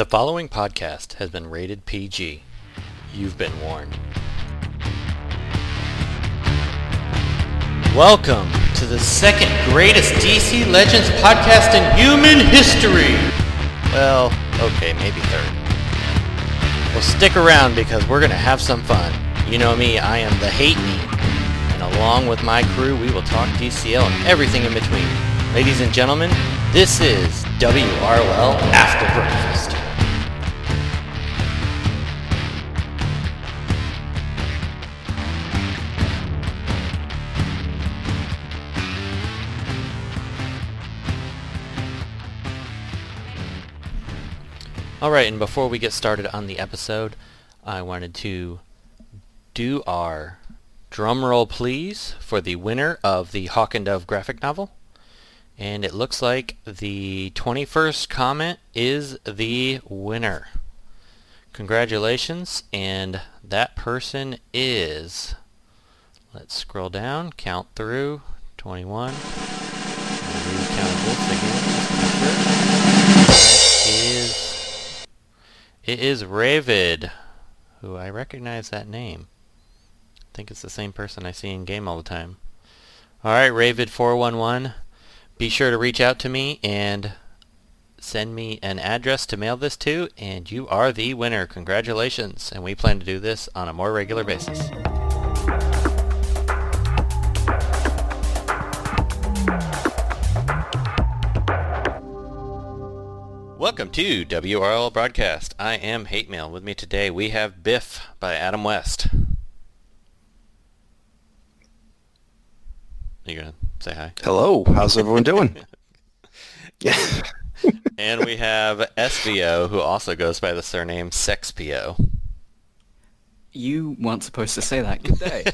The following podcast has been rated PG. You've been warned. Welcome to the second greatest DC Legends podcast in human history. Well, okay, maybe third. Well, stick around because we're going to have some fun. You know me, I am the Hate Me. And along with my crew, we will talk DCL and everything in between. Ladies and gentlemen, this is WRL After Breakfast. Alright, and before we get started on the episode, I wanted to do our drum roll please for the winner of the Hawk and Dove graphic novel. And it looks like the 21st comment is the winner. Congratulations, and that person is... Let's scroll down, count through, 21. And recount this again, It is Ravid, who I recognize that name. I think it's the same person I see in game all the time. Alright, Ravid411. Be sure to reach out to me and send me an address to mail this to, and you are the winner. Congratulations. And we plan to do this on a more regular basis. Welcome to WRL Broadcast. I am Hate Mail. With me today we have Biff by Adam West. You gonna say hi? Hello, how's everyone doing? yeah. and we have SVO, who also goes by the surname Sexpo. You weren't supposed to say that. Good day.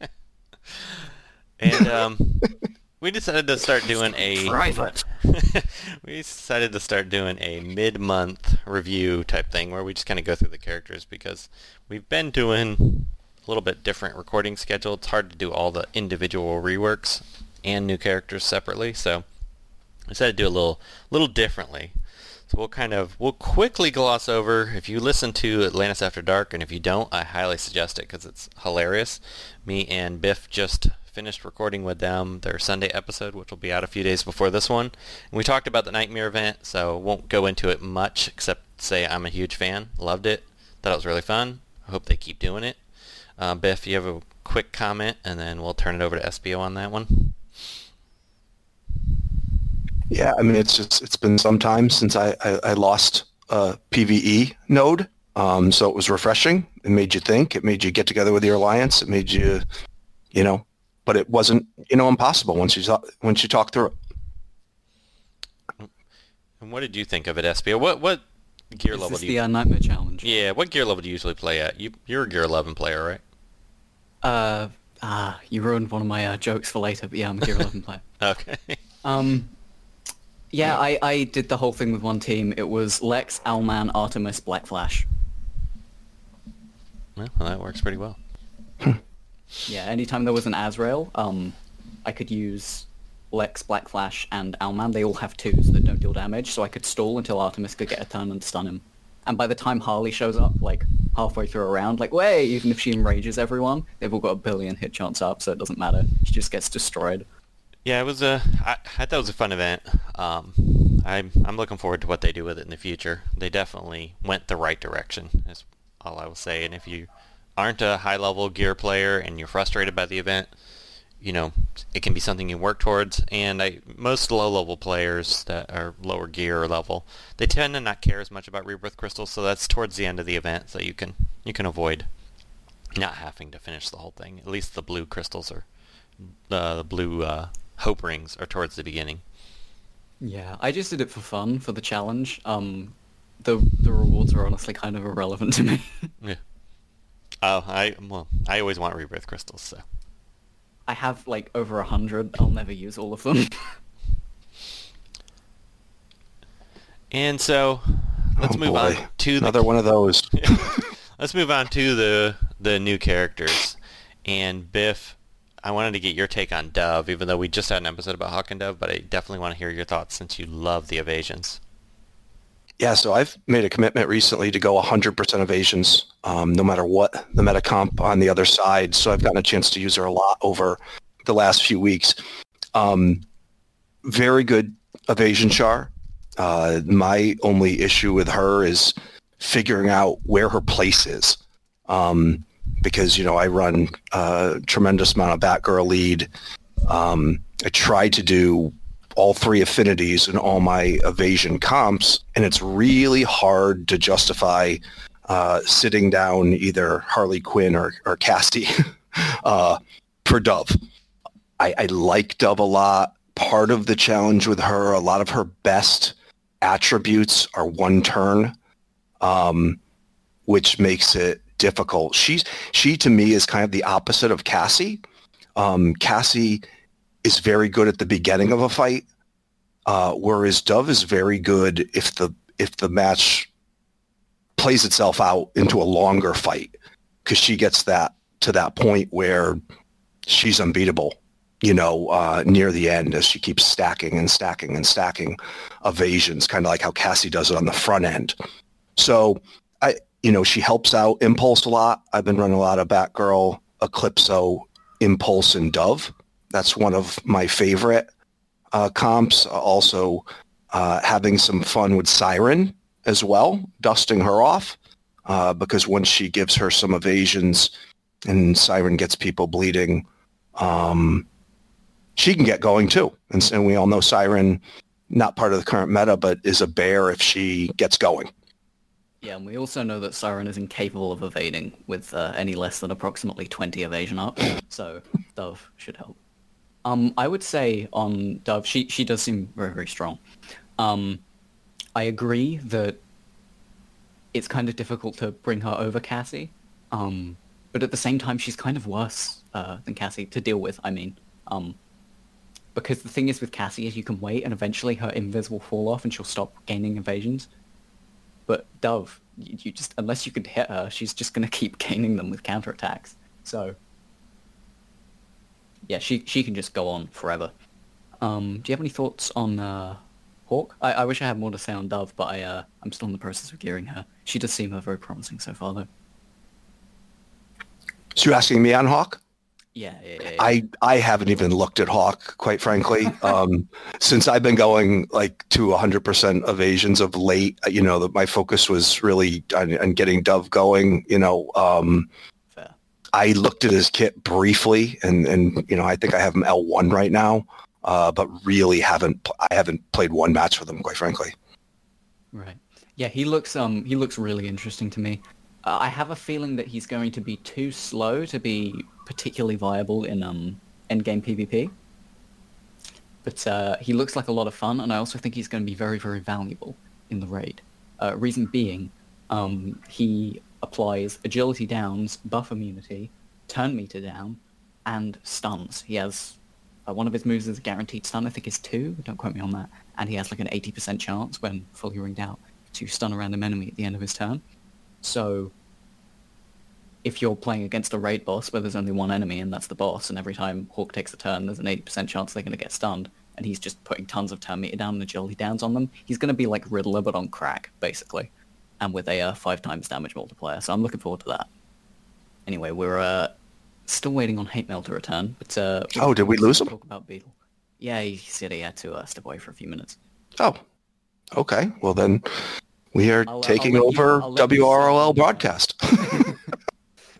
and um, we decided to start doing a Private. we decided to start doing a mid-month review type thing where we just kind of go through the characters because we've been doing a little bit different recording schedule. It's hard to do all the individual reworks and new characters separately, so I decided to do a little little differently. So we'll kind of we'll quickly gloss over. If you listen to Atlantis After Dark, and if you don't, I highly suggest it because it's hilarious. Me and Biff just finished recording with them their Sunday episode, which will be out a few days before this one. And we talked about the Nightmare event, so won't go into it much except say I'm a huge fan. Loved it. Thought it was really fun. I hope they keep doing it. Uh, Biff, you have a quick comment, and then we'll turn it over to SBO on that one. Yeah, I mean it's just it's been some time since I I, I lost a PVE node, um, so it was refreshing. It made you think. It made you get together with your alliance. It made you, you know, but it wasn't you know impossible once you talk, once you talk through it. And what did you think of it, SBO? What what gear Is level this do the you? uh, Nightmare Challenge? Yeah, what gear level do you usually play at? You you're a gear 11 player, right? Uh, ah, you ruined one of my uh, jokes for later, but yeah, I'm a Gear 11 player. Okay. Um, yeah, I, I did the whole thing with one team. It was Lex, Owlman, Artemis, Black Flash. well, that works pretty well. Yeah, anytime there was an Azrael, um, I could use Lex, Black Flash, and Owlman. They all have twos that don't deal damage, so I could stall until Artemis could get a turn and stun him. And by the time Harley shows up, like halfway through a round, like way, even if she enrages everyone, they've all got a billion hit chance up, so it doesn't matter. She just gets destroyed. Yeah, it was a. I, I thought it was a fun event. Um, I'm I'm looking forward to what they do with it in the future. They definitely went the right direction. Is all I will say. And if you aren't a high level gear player and you're frustrated by the event, you know it can be something you work towards. And I most low level players that are lower gear level, they tend to not care as much about rebirth crystals. So that's towards the end of the event, so you can you can avoid not having to finish the whole thing. At least the blue crystals are uh, the blue uh, hope rings are towards the beginning. Yeah, I just did it for fun, for the challenge. Um, the the rewards are honestly kind of irrelevant to me. Yeah. Oh, I well, I always want rebirth crystals. So I have like over a hundred. I'll never use all of them. and so let's Oh, move boy. on to the Another one of those. let's move on to the the new characters. And Biff, I wanted to get your take on Dove, even though we just had an episode about Hawk and Dove, but I definitely want to hear your thoughts since you love the evasions. Yeah, so I've made a commitment recently to go 100% evasions, um, no matter what the meta comp on the other side. So I've gotten a chance to use her a lot over the last few weeks. Um, very good evasion char. Uh, my only issue with her is figuring out where her place is. Um, because, you know, I run a tremendous amount of Batgirl lead. Um, I try to do all three affinities and all my evasion comps, and it's really hard to justify uh, sitting down either Harley Quinn or, or Cassie uh, for Dove. I, I like Dove a lot. Part of the challenge with her, a lot of her best attributes are one turn, um, which makes it difficult. She's she to me is kind of the opposite of Cassie. Um, Cassie is very good at the beginning of a fight, uh, whereas Dove is very good if the if the match plays itself out into a longer fight because she gets that to that point where she's unbeatable. You know, uh, near the end as she keeps stacking and stacking and stacking evasions, kind of like how Cassie does it on the front end. So I, you know, she helps out Impulse a lot. I've been running a lot of Batgirl, Eclipso, Impulse, and Dove. That's one of my favorite uh, comps. Also, uh, having some fun with Siren as well, dusting her off, uh, because once she gives her some evasions and Siren gets people bleeding, um, she can get going too. And, and we all know Siren, not part of the current meta, but is a bear if she gets going. Yeah, and we also know that Siren is incapable of evading with uh, any less than approximately 20 evasion up, so Dove should help. Um, I would say on Dove, she she does seem very very strong. Um, I agree that it's kind of difficult to bring her over Cassie, um, but at the same time, she's kind of worse uh, than Cassie to deal with. I mean, um, because the thing is with Cassie is you can wait and eventually her invis will fall off and she'll stop gaining evasions. But Dove, you, you just unless you can hit her, she's just gonna keep gaining them with counterattacks. So yeah, she she can just go on forever. Um, do you have any thoughts on uh, Hawk? I, I wish I had more to say on Dove, but I uh, I'm still in the process of gearing her. She does seem uh, very promising so far, though. So you're asking me on Hawk? Yeah, yeah, yeah, yeah. I, I haven't even looked at Hawk, quite frankly. Um, since I've been going like to 100% evasions of late, you know, that my focus was really on, on getting Dove going. You know, um. I looked at his kit briefly, and, and you know, I think I have him L1 right now, uh, but really haven't I haven't played one match with him, quite frankly. Right. Yeah, he looks um he looks really interesting to me. Uh, I have a feeling that he's going to be too slow to be particularly viable in um endgame PvP. But uh, he looks like a lot of fun, and I also think he's going to be very very valuable in the raid. Uh, reason being, um, he applies agility downs, buff immunity, turn meter down, and stuns. He has uh, one of his moves is a guaranteed stun. I think is two. Don't quote me on that. And he has like an 80% chance when fully ringed out to stun a random enemy at the end of his turn. So if you're playing against a raid boss where there's only one enemy and that's the boss, and every time Hawk takes a turn, there's an 80% chance they're going to get stunned, and he's just putting tons of turn meter down and agility downs on them, he's going to be like Riddler but on crack, basically, and with a uh, five times damage multiplier. So I'm looking forward to that. Anyway, we're uh, still waiting on Hate Mail to return, but uh, Oh, did we lose him? Talk about Beetle. Yeah, he said he had to uh, step away for a few minutes. Oh, okay. Well, then we are I'll, uh, taking I'll over you WROL broadcast.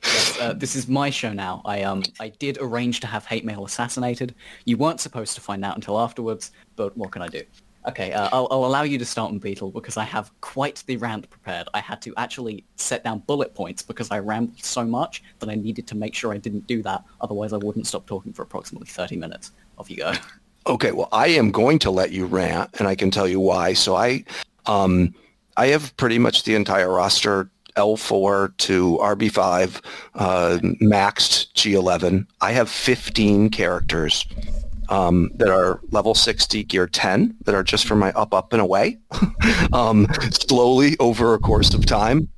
Yes, uh, this is my show now. I um I did arrange to have hate mail assassinated. You weren't supposed to find out until afterwards, but what can I do? Okay, uh, I'll, I'll allow you to start on Beetle because I have quite the rant prepared. I had to actually set down bullet points because I rambled so much that I needed to make sure I didn't do that. Otherwise, I wouldn't stop talking for approximately 30 minutes. Off you go. Okay, well, I am going to let you rant, and I can tell you why. So I, um, I have pretty much the entire roster L4 to RB5, uh, maxed G11. I have 15 characters um, that are level 60 gear 10 that are just for my up, up, and away, um, slowly over a course of time.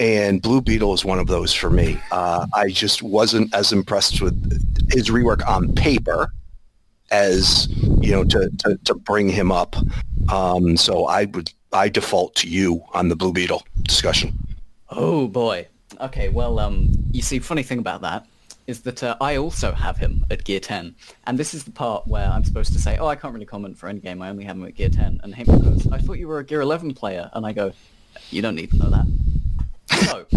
And Blue Beetle is one of those for me. Uh, I just wasn't as impressed with his rework on paper as you know to, to, to bring him up. Um, so I would I default to you on the Blue Beetle discussion. Oh boy. Okay, well, um, you see, funny thing about that is that uh, I also have him at Gear 10, and this is the part where I'm supposed to say, oh, I can't really comment for Endgame, I only have him at Gear 10, and Heyman goes, I thought you were a Gear 11 player, and I go, you don't need to know that. So,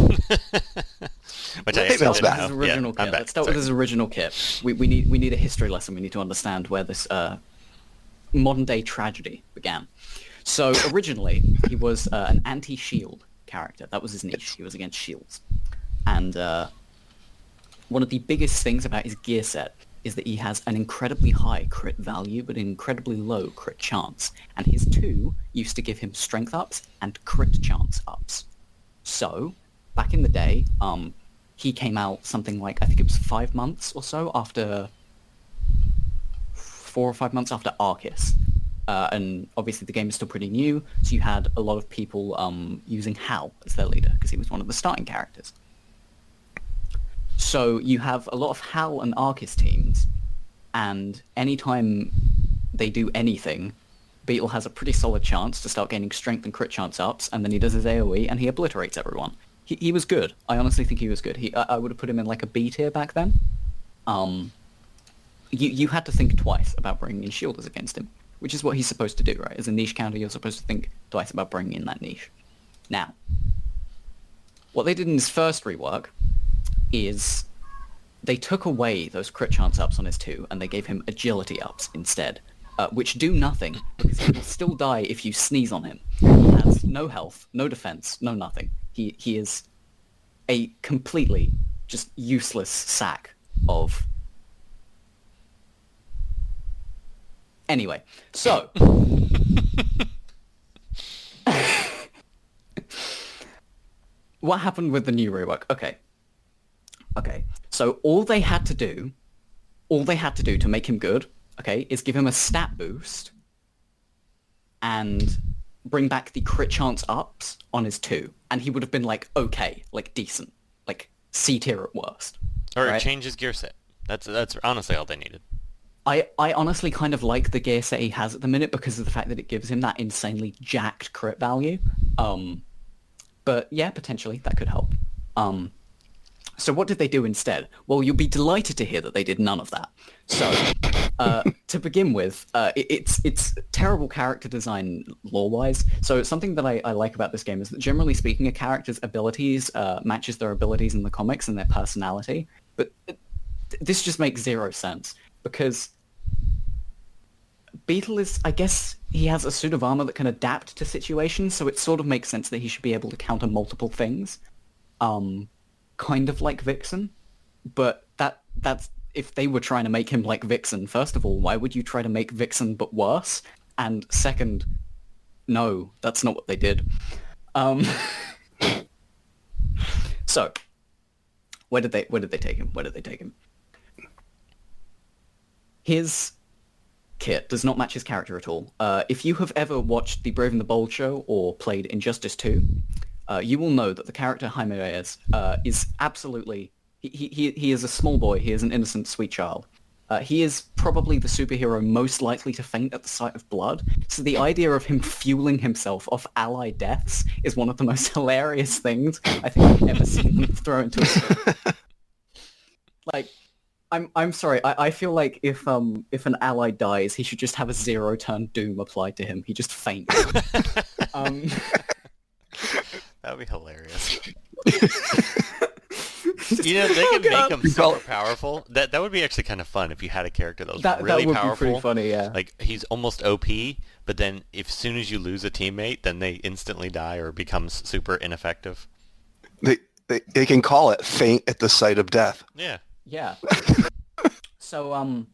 Which I Hey, actually Bill's didn't back. know. his original yeah, kit. Let's start Sorry. with his original kit. We, we need we need a history lesson. We need to understand where this uh, modern day tragedy began. So originally he was uh, an anti-shield character. That was his niche. He was against shields, and uh, one of the biggest things about his gear set is that he has an incredibly high crit value but an incredibly low crit chance. And his two used to give him strength ups and crit chance ups. So, back in the day, um, he came out something like I think it was five months or so after four or five months after Arceus. Uh, and obviously the game is still pretty new, so you had a lot of people um, using Hal as their leader because he was one of the starting characters. So you have a lot of Hal and Arceus teams, and anytime they do anything, Beetle has a pretty solid chance to start gaining strength and crit chance ups, and then he does his AoE and he obliterates everyone. He, he was good. I honestly think he was good. He, I, I would have put him in like a B tier back then. Um, you, you had to think twice about bringing in shielders against him, which is what he's supposed to do, right? As a niche counter, you're supposed to think twice about bringing in that niche. Now, what they did in his first rework is they took away those crit chance ups on his two and they gave him agility ups instead, uh, which do nothing because he will still die if you sneeze on him. He has no health, no defense, no nothing. He he is a completely just useless sack of. Anyway, so what happened with the new rework? Okay, Okay, so all they had to do, all they had to do to make him good, okay, is give him a stat boost and bring back the crit chance ups on his two, and he would have been like okay, like decent, like C tier at worst. Or right? change his gear set. That's that's honestly all they needed. I, I honestly kind of like the gear set he has at the minute because of the fact that it gives him that insanely jacked crit value. Um, but yeah, potentially that could help. Um, so what did they do instead? Well, you'll be delighted to hear that they did none of that. So uh, to begin with, uh, it, it's it's terrible character design lore-wise. So something that I, I like about this game is that generally speaking, a character's abilities uh, matches their abilities in the comics and their personality. But th- this just makes zero sense because Beetle is, I guess, he has a suit of armor that can adapt to situations, so it sort of makes sense that he should be able to counter multiple things, um, kind of like Vixen. But that that's if they were trying to make him like Vixen. First of all, why would you try to make Vixen but worse? And second, no, that's not what they did. Um, so, where did they where did they take him? Where did they take him? His kit does not match his character at all. Uh, if you have ever watched the Brave and the Bold show or played Injustice 2, uh, you will know that the character Jaime Reyes uh, is absolutely... He, he, he is a small boy. He is an innocent, sweet child. Uh, he is probably the superhero most likely to faint at the sight of blood. So the idea of him fueling himself off ally deaths is one of the most hilarious things I think I've ever seen them throw into a story. like, I'm I'm sorry. I, I feel like if um if an ally dies, he should just have a zero turn doom applied to him. He just faints. um, That would be hilarious. You know, they could make him You call super powerful. That that would be actually kind of fun if you had a character that was that really that would powerful. be pretty funny. Yeah. Like he's almost OP, but then if as soon as you lose a teammate, then they instantly die or becomes super ineffective. They, they they can call it faint at the sight of death. Yeah. Yeah. so um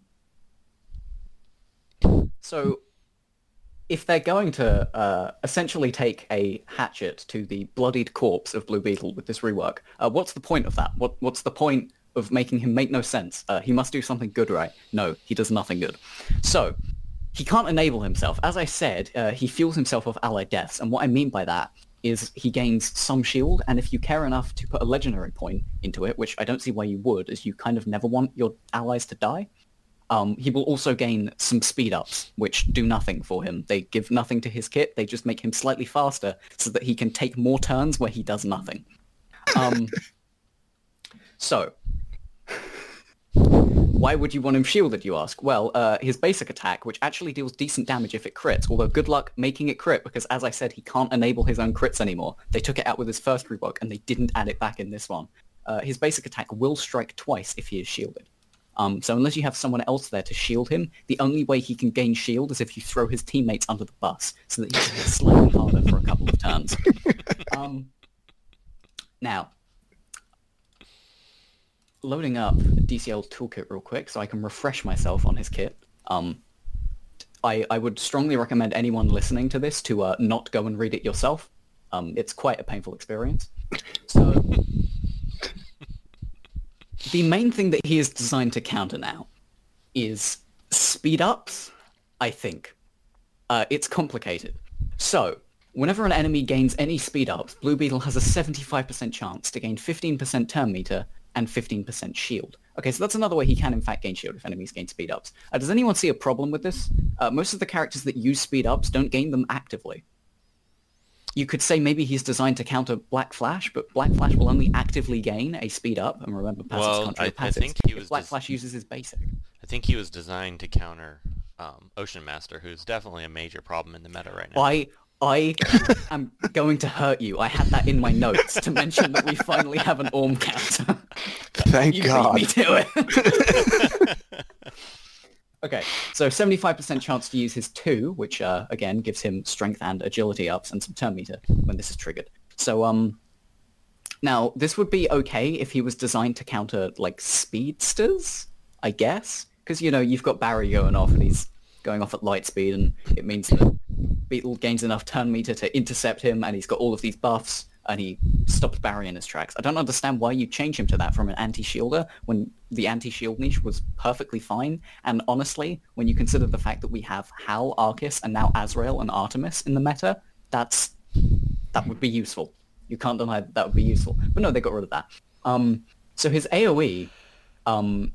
so if they're going to uh, essentially take a hatchet to the bloodied corpse of Blue Beetle with this rework, uh, what's the point of that? What what's the point of making him make no sense? Uh, he must do something good, right? No, he does nothing good. So he can't enable himself. As I said, uh, he fuels himself off allied deaths, and what I mean by that is he gains some shield, and if you care enough to put a legendary point into it, which I don't see why you would, as you kind of never want your allies to die, Um, he will also gain some speed ups, which do nothing for him. They give nothing to his kit. They just make him slightly faster so that he can take more turns where he does nothing. Um, so, why would you want him shielded, you ask? Well, uh, his basic attack, which actually deals decent damage if it crits, although good luck making it crit because, as I said, he can't enable his own crits anymore. They took it out with his first rework and they didn't add it back in this one. Uh, his basic attack will strike twice if he is shielded. Um, so unless you have someone else there to shield him, the only way he can gain shield is if you throw his teammates under the bus so that he can hit slightly harder for a couple of turns. um, now, loading up DCL toolkit real quick so I can refresh myself on his kit. Um, I, I would strongly recommend anyone listening to this to uh, not go and read it yourself. Um, it's quite a painful experience. So the main thing that he is designed to counter now is speed ups, I think. Uh, it's complicated. So, whenever an enemy gains any speed ups, Blue Beetle has a 75% chance to gain 15% turn meter and 15% shield. Okay, so that's another way he can in fact gain shield if enemies gain speed ups. Uh, does anyone see a problem with this? Uh, most of the characters that use speed ups don't gain them actively. You could say maybe he's designed to counter Black Flash, but Black Flash will only actively gain a speed up. And remember, passives Well, contra I- I think he If was Black des- Flash uses his basic. I think he was designed to counter um, Ocean Master, who's definitely a major problem in the meta right now. I I am going to hurt you. I had that in my notes to mention that we finally have an Orm counter. Thank you God. beat me to it. okay, so 75% chance to use his 2, which uh, again gives him strength and agility ups and some turn meter when this is triggered. So um, now this would be okay if he was designed to counter like speedsters, I guess, because you know you've got Barry going off and he's going off at light speed, and it means that Beetle gains enough turn meter to intercept him, and he's got all of these buffs, and he stops Barry in his tracks. I don't understand why you change him to that from an anti-shielder when the anti-shield niche was perfectly fine. And honestly, when you consider the fact that we have Hal, Arcus, and now Azrael and Artemis in the meta, that's that would be useful. You can't deny that, that would be useful. But no, they got rid of that. Um, so his AoE um,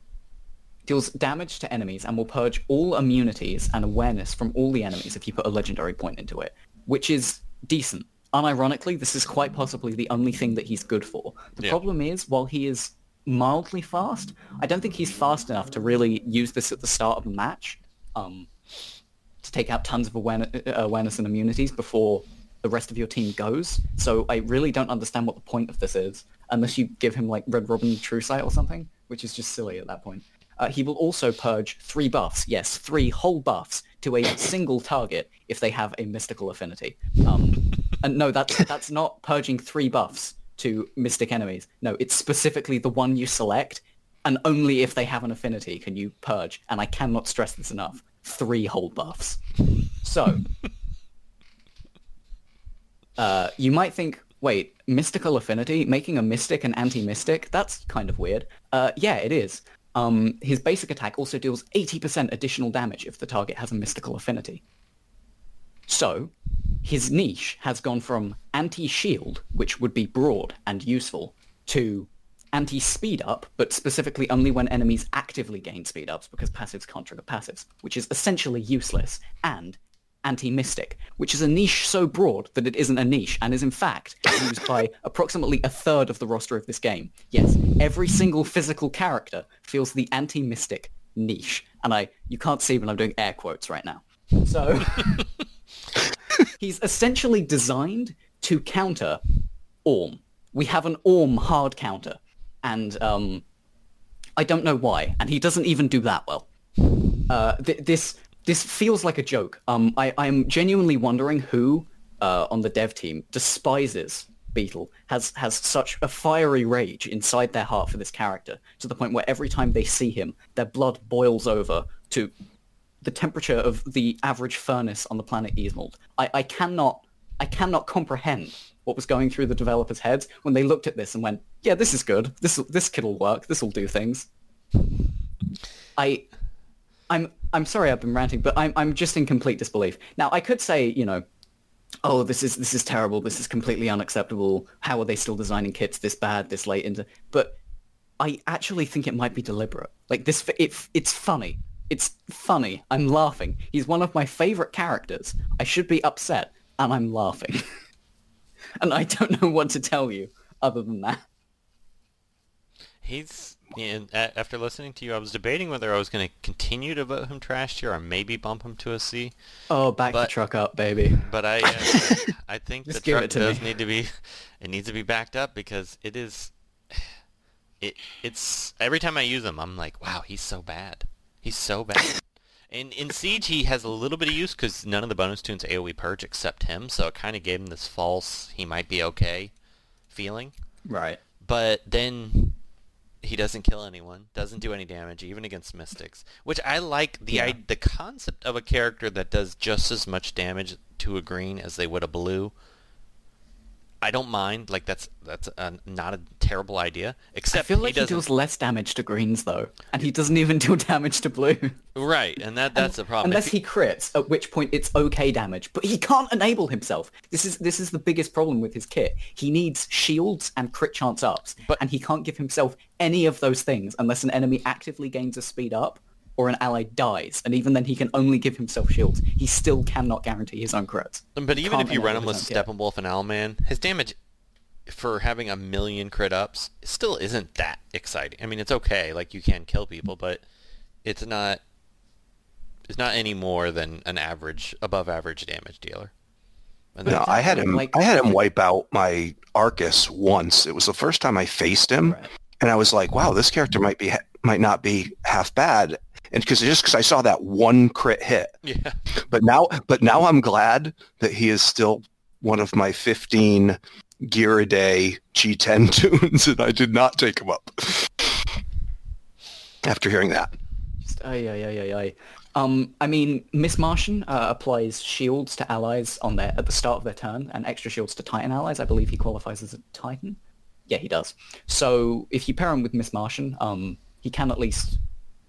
deals damage to enemies and will purge all immunities and awareness from all the enemies if you put a legendary point into it, which is decent. Unironically, this is quite possibly the only thing that he's good for. The Yeah. problem is, while he is mildly fast, I don't think he's fast enough to really use this at the start of a match um, to take out tons of awareness, awareness and immunities before the rest of your team goes. So I really don't understand what the point of this is, unless you give him like Red Robin True Sight or something, which is just silly at that point. Uh, he will also purge three buffs, yes, three whole buffs to a single target if they have a mystical affinity. Um, and no, that's that's not purging three buffs to mystic enemies. No, it's specifically the one you select, and only if they have an affinity can you purge. And I cannot stress this enough: three whole buffs. So, uh, you might think, wait, mystical affinity, making a mystic an anti-mystic? That's kind of weird. Uh, yeah, it is. Um, his basic attack also deals 80% additional damage if the target has a mystical affinity. So, his niche has gone from anti-shield, which would be broad and useful, to anti-speed up, but specifically only when enemies actively gain speed ups because passives can't trigger passives, which is essentially useless, and anti-mystic, which is a niche so broad that it isn't a niche and is in fact used by approximately a third of the roster of this game. Yes, every single physical character feels the anti-mystic niche, and I you can't see but I'm doing air quotes right now. So he's essentially designed to counter Orm. We have an Orm hard counter, and um, I don't know why, and he doesn't even do that well. Uh, th- this this feels like a joke. Um, I I'm genuinely wondering who uh, on the dev team despises Beetle, has has such a fiery rage inside their heart for this character to the point where every time they see him, their blood boils over to the temperature of the average furnace on the planet Easmold. I, I cannot I cannot comprehend what was going through the developers' heads when they looked at this and went, "Yeah, this is good. This this kit'll work. This will do things." I I'm I'm sorry I've been ranting, but I'm I'm just in complete disbelief. Now I could say, you know, oh this is this is terrible, this is completely unacceptable. How are they still designing kits this bad, this late into but I actually think it might be deliberate. Like this it it's funny. It's funny. I'm laughing. He's one of my favorite characters. I should be upset, and I'm laughing. and I don't know what to tell you other than that. He's and a- after listening to you, I was debating whether I was going to continue to vote him trash tier or maybe bump him to a C. Oh, back But- the truck up, baby. But I, uh, I think the truck does me. need to be, it needs to be backed up because it is, it it's every time I use him, I'm like, wow, he's so bad. He's so bad. And in Siege, he has a little bit of use because none of the bonus tunes AOE purge except him, so it kind of gave him this false he might be okay feeling. Right. But then he doesn't kill anyone, doesn't do any damage, even against mystics. Which I like the Yeah. I, the concept of a character that does just as much damage to a green as they would a blue. I don't mind. Like that's that's not a terrible idea. I Except feel like he, doesn't. deals less damage to greens though, and he doesn't even deal damage to blue. right, and that that's the problem. Unless If he crits, at which point it's okay damage, but he can't enable himself. This is this is the biggest problem with his kit. He needs shields and crit chance ups, But- and he can't give himself any of those things unless an enemy actively gains a speed up or an ally dies. And even then, he can only give himself shields. He still cannot guarantee his own crits. But even if you run him with his own kit. Steppenwolf and Owlman, his damage for having a million crit ups still isn't that exciting. I mean, it's okay, like you can kill people, but it's not it's not any more than an average above average damage dealer. And No, I had him. Like- I had him wipe out my Arcus once. It was the first time I faced him, Right. and I was like, "Wow, this character mm-hmm. might be might not be half bad." And because just because I saw that one crit hit, yeah. but now, but now I'm glad that he is still one of my 15 gear a day G10 tunes, and I did not take him up after hearing that. Just ay ay ay ay ay. Um, I mean, Miss Martian uh, applies shields to allies on their at the start of their turn, and extra shields to Titan allies. I believe he qualifies as a Titan. Yeah, he does. So if you pair him with Miss Martian, um, he can at least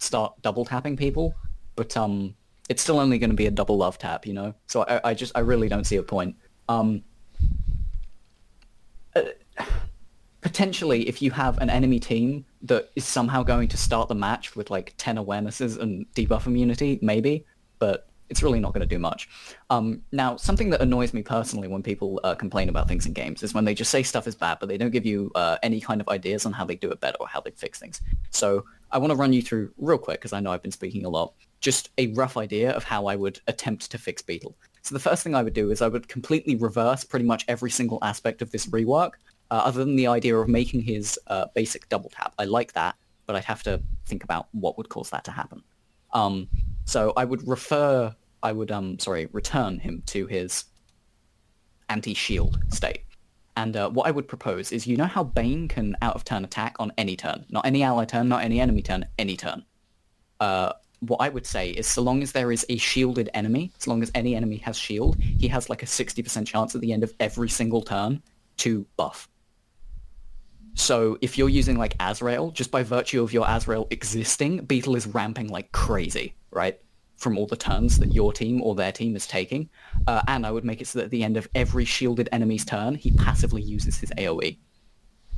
start double tapping people, but um, it's still only going to be a double love tap, you know. So I, I just I really don't see a point. Um, uh, potentially if you have an enemy team that is somehow going to start the match with like 10 awarenesses and debuff immunity, maybe, but it's really not going to do much. Um, now, something that annoys me personally when people uh, complain about things in games is when they just say stuff is bad, but they don't give you uh, any kind of ideas on how they do it better or how they fix things. So I want to run you through real quick, because I know I've been speaking a lot, just a rough idea of how I would attempt to fix Beetle. So the first thing I would do is I would completely reverse pretty much every single aspect of this rework, uh, other than the idea of making his uh, basic double tap. I like that, but I'd have to think about what would cause that to happen. Um, so I would refer, I would, um, sorry, return him to his anti-shield state. And uh, what I would propose is, you know how Bane can out-of-turn attack on any turn? Not any ally turn, not any enemy turn, any turn. Uh, what I would say is so long as there is a shielded enemy, as long as any enemy has shield, he has like a 60% chance at the end of every single turn to buff. So if you're using like Azrael, just by virtue of your Azrael existing, Beetle is ramping like crazy, right? From all the turns that your team or their team is taking. Uh, and I would make it so that at the end of every shielded enemy's turn, he passively uses his AoE.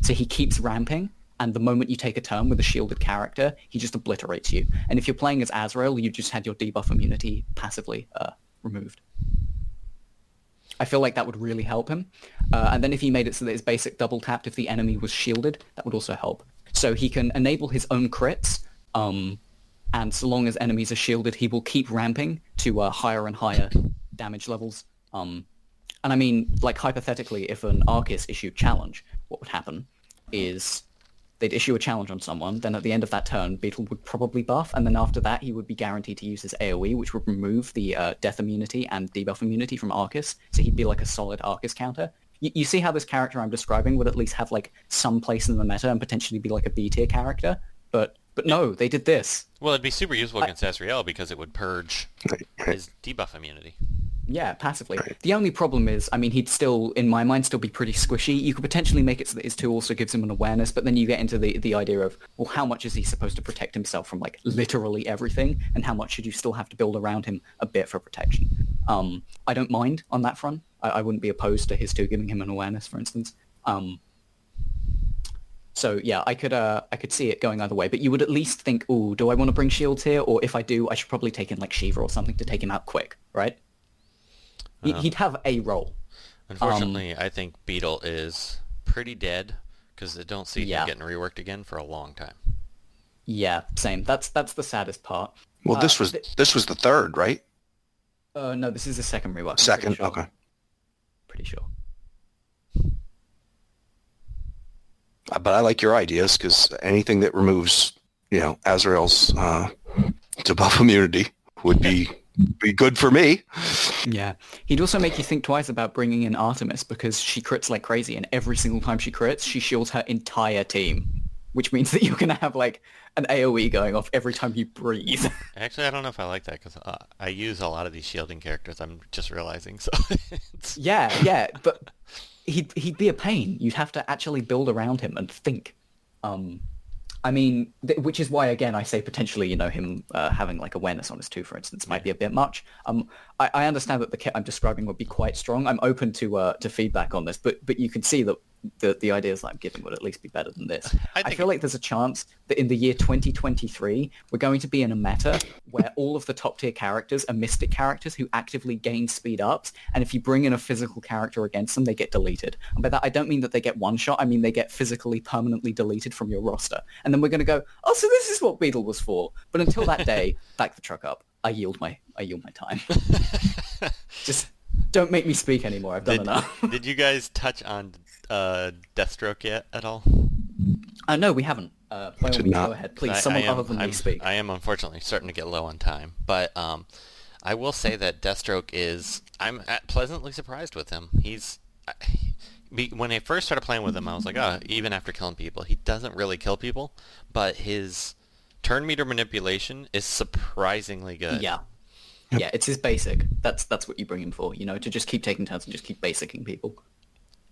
So he keeps ramping, and the moment you take a turn with a shielded character, he just obliterates you. And if you're playing as Azrael, you just had your debuff immunity passively uh, removed. I feel like that would really help him. Uh, and then if he made it so that his basic double tapped if the enemy was shielded, that would also help. So he can enable his own crits, um, and so long as enemies are shielded, he will keep ramping to uh, higher and higher damage levels. Um, and I mean, like hypothetically, if an Arcus issued challenge, what would happen is they'd issue a challenge on someone, then at the end of that turn, Beetle would probably buff, and then after that, he would be guaranteed to use his AoE, which would remove the uh, death immunity and debuff immunity from Arcus, so he'd be like a solid Arcus counter. You, you see how this character I'm describing would at least have like some place in the meta and potentially be like a B tier character, but but no, they did this. Well, it'd be super useful against Azrael because it would purge Right, right. his debuff immunity. Yeah, passively. The only problem is, I mean, he'd still, in my mind, still be pretty squishy. You could potentially make it so that his 2 also gives him an awareness, but then you get into the, the idea of, well, how much is he supposed to protect himself from, like, literally everything, and how much should you still have to build around him a bit for protection? Um, I don't mind on that front. I, I wouldn't be opposed to his 2 giving him an awareness, for instance. Um, So yeah, I could uh I could see it going either way, but you would at least think, oh, do I want to bring shields here? Or if I do, I should probably take in like Shiva or something to take him out quick, right? He- Uh-huh. He'd have a role. Unfortunately, I think Beetle is pretty dead because I don't see Yeah. him getting reworked again for a long time. Yeah, same. That's that's the saddest part. Well, Uh, this was th- this was the third, right? Uh, no, this is the second rework. I'm pretty Second. sure. Okay. Pretty sure. But I like your ideas because anything that removes, you know, Azrael's uh, debuff immunity would be be good for me. Yeah. He'd also make you think twice about bringing in Artemis because she crits like crazy, and every single time she crits, she shields her entire team, which means that you're going to have like an AoE going off every time you breathe. Actually, I don't know if I like that because uh, I use a lot of these shielding characters. I'm just realizing. So it's, yeah, yeah, but he'd, he'd be a pain. You'd have to actually build around him and think. Um, I mean, th- which is why, again, I say potentially, you know, him uh, having like awareness on his two, for instance, might be a bit much. Um, I, I understand that the kit I'm describing would be quite strong. I'm open to uh, to feedback on this, but but you can see that the the ideas that I'm giving would at least be better than this. I I, feel like there's a chance that in the year 2023 we're going to be in a meta where all of the top tier characters are mystic characters who actively gain speed ups, and if you bring in a physical character against them, they get deleted. And by that I don't mean that they get one shot. I mean they get physically permanently deleted from your roster. And then we're going to go, oh, so this is what Beetle was for. But until that day, back the truck up. I yield my I yield my time. Just don't make me speak anymore. I've done did, enough. did you guys touch on uh, Deathstroke yet at all? Uh, no, we haven't. Uh, by all Did means, not. go ahead, please. I- Someone I am, other than I'm, me speak. I am unfortunately starting to get low on time, but um, I will say that Deathstroke is. I'm pleasantly surprised with him. He's. I- be- When I first started playing with him, I was like, oh, even after killing people, he doesn't really kill people, but his turn meter manipulation is surprisingly good. Yeah. Yeah, it's his basic. That's that's what you bring him for, you know, to just keep taking turns and just keep basicking people.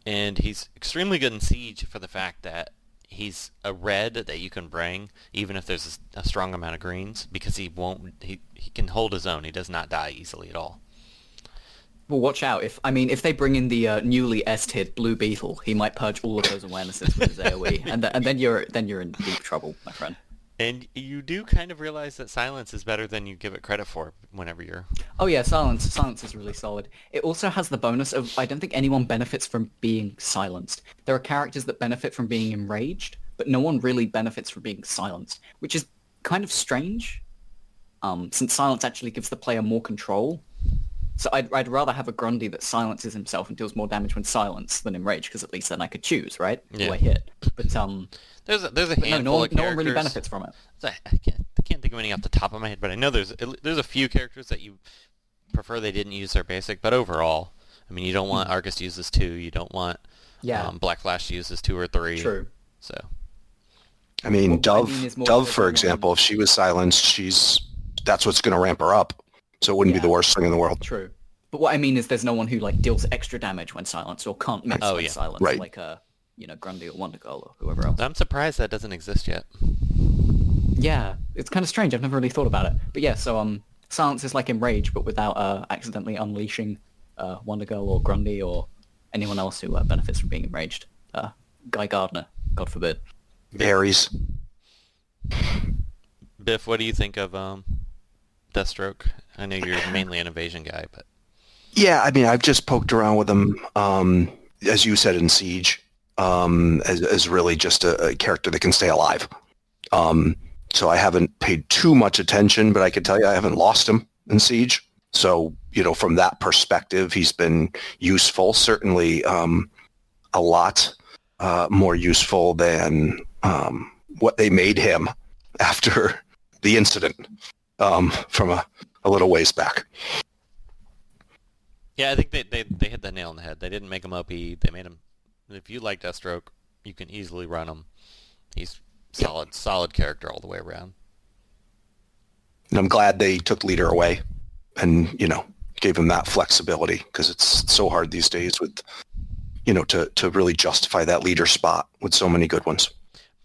And he's extremely good in siege for the fact that he's a red that you can bring even if there's a, a strong amount of greens because he won't he, he can hold his own he does not die easily at all Well, watch out. If I mean, if they bring in the uh, newly S-tiered Blue Beetle, he might purge all of those awarenesses with his AOE, and, th- and then you're then you're in deep trouble, my friend. And you do kind of realize that silence is better than you give it credit for whenever you're Oh yeah, silence. Silence is really solid. It also has the bonus of I don't think anyone benefits from being silenced. There are characters that benefit from being enraged, but no one really benefits from being silenced, which is kind of strange. Um, since silence actually gives the player more control. So I'd, I'd rather have a Grundy that silences himself and deals more damage when silenced than enraged, because at least then I could choose, right? Yeah. Who I hit. But um, there's a, there's a but no, handful no one, of no one really benefits from it. I I can't, I can't think of any off the top of my head, but I know there's there's a few characters that you prefer they didn't use their basic, but overall, I mean, you don't want Arcus to use this two, you don't want Hmm. Yeah. um, Black Flash to use this two or three. True. So I mean, What I Dove, mean Dove, for than, example, if she was silenced, she's that's what's going to ramp her up. So it wouldn't Yeah. be the worst thing in the world. True. But what I mean is there's no one who like deals extra damage when silenced or can't miss Oh, when yeah. silenced, Right. like uh, you know, Grundy or Wonder Girl or whoever else. I'm surprised that doesn't exist yet. Yeah, it's kind of strange. I've never really thought about it. But yeah, so um, silence is like enrage, but without uh, accidentally unleashing uh, Wonder Girl or Grundy or anyone else who uh, benefits from being enraged. Uh, Guy Gardner, God forbid. Varies. Biff, what do you think of um, Deathstroke? I know you're mainly an evasion guy, but Yeah, I mean, I've just poked around with him, um, as you said in Siege, um, as, as really just a, a character that can stay alive. Um, so I haven't paid too much attention, but I can tell you I haven't lost him in Siege. So, you know, from that perspective, he's been useful, certainly um, a lot uh, more useful than um, what they made him after the incident um, from a, a little ways back. yeah, I think they, they they hit the nail on the head. They didn't make him OP. They made him. If you like Deathstroke, you can easily run him. He's solid, solid character all the way around. And I'm glad they took leader away and, you know, gave him that flexibility because it's so hard these days with, you know, to, to really justify that leader spot with so many good ones.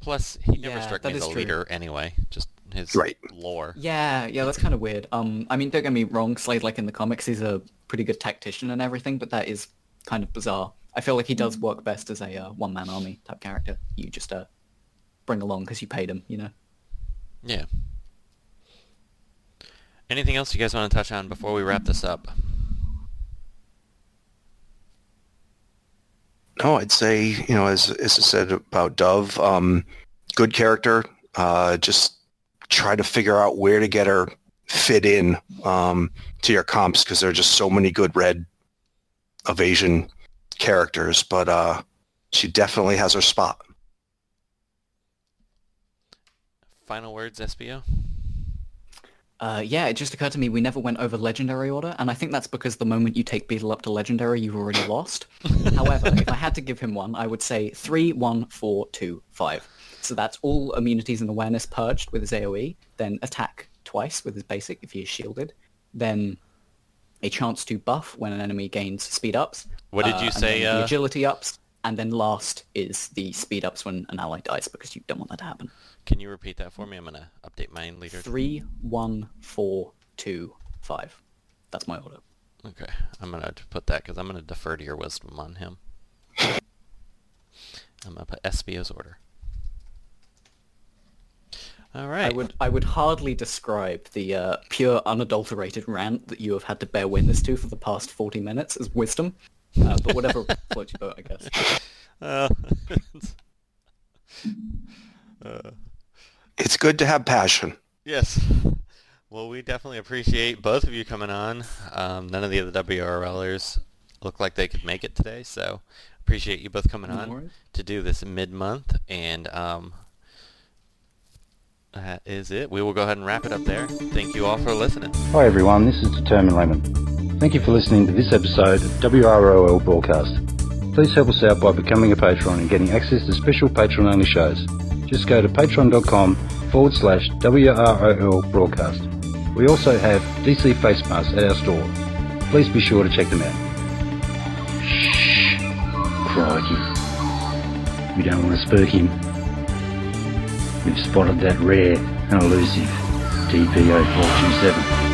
Plus, he never Yeah, struck me as is a true. leader anyway. Just his Right. lore. Yeah, yeah, that's kind of weird. Um, I mean, don't get me wrong, Slade, like in the comics, he's a pretty good tactician and everything, but that is kind of bizarre. I feel like he does work best as a uh, one-man army type character. You just uh, bring along because you paid him. You know. Yeah. Anything else you guys want to touch on before we wrap this up? No, I'd say you know as as I said about Dove, um, good character. Uh, just try to figure out where to get her fit in um, to your comps because there are just so many good red evasion characters. But uh, she definitely has her spot. Final words, SBO? Uh, yeah, it just occurred to me we never went over legendary order, and I think that's because the moment you take Beetle up to legendary, you've already lost. However, if I had to give him one, I would say three, one, four, two, five. So that's all immunities and awareness purged with his AoE, then attack twice with his basic if he is shielded, then a chance to buff when an enemy gains speed ups. What did uh, you and say, uh, agility ups, and then last is the speed ups when an ally dies because you don't want that to happen. Can you repeat that for me? I'm going to update my leader. Three, one, four, two, five. That's my order. Okay, I'm going to put that because I'm going to defer to your wisdom on him. I'm going to put SBO's order. All right. I would I would hardly describe the uh, pure unadulterated rant that you have had to bear witness to for the past forty minutes as wisdom, uh, but whatever floats your boat, I guess. Uh, uh, It's good to have passion. yes. Well, we definitely appreciate both of you coming on. Um, none of the other WRLers look like they could make it today, so appreciate you both coming No on worries. to do this mid-month. And um, that is it. We will go ahead and wrap it up there. Thank you all for listening. Hi everyone, this is Determined Lemon. Thank you for listening to this episode of WROL Broadcast. Please help us out by becoming a patron and getting access to special patron-only shows. Just go to patreon.com forward slash WROL Broadcast. We also have DC face masks at our store. Please be sure to check them out. Shh. Crikey. We don't want to spook him. We've spotted that rare and elusive DPO 427.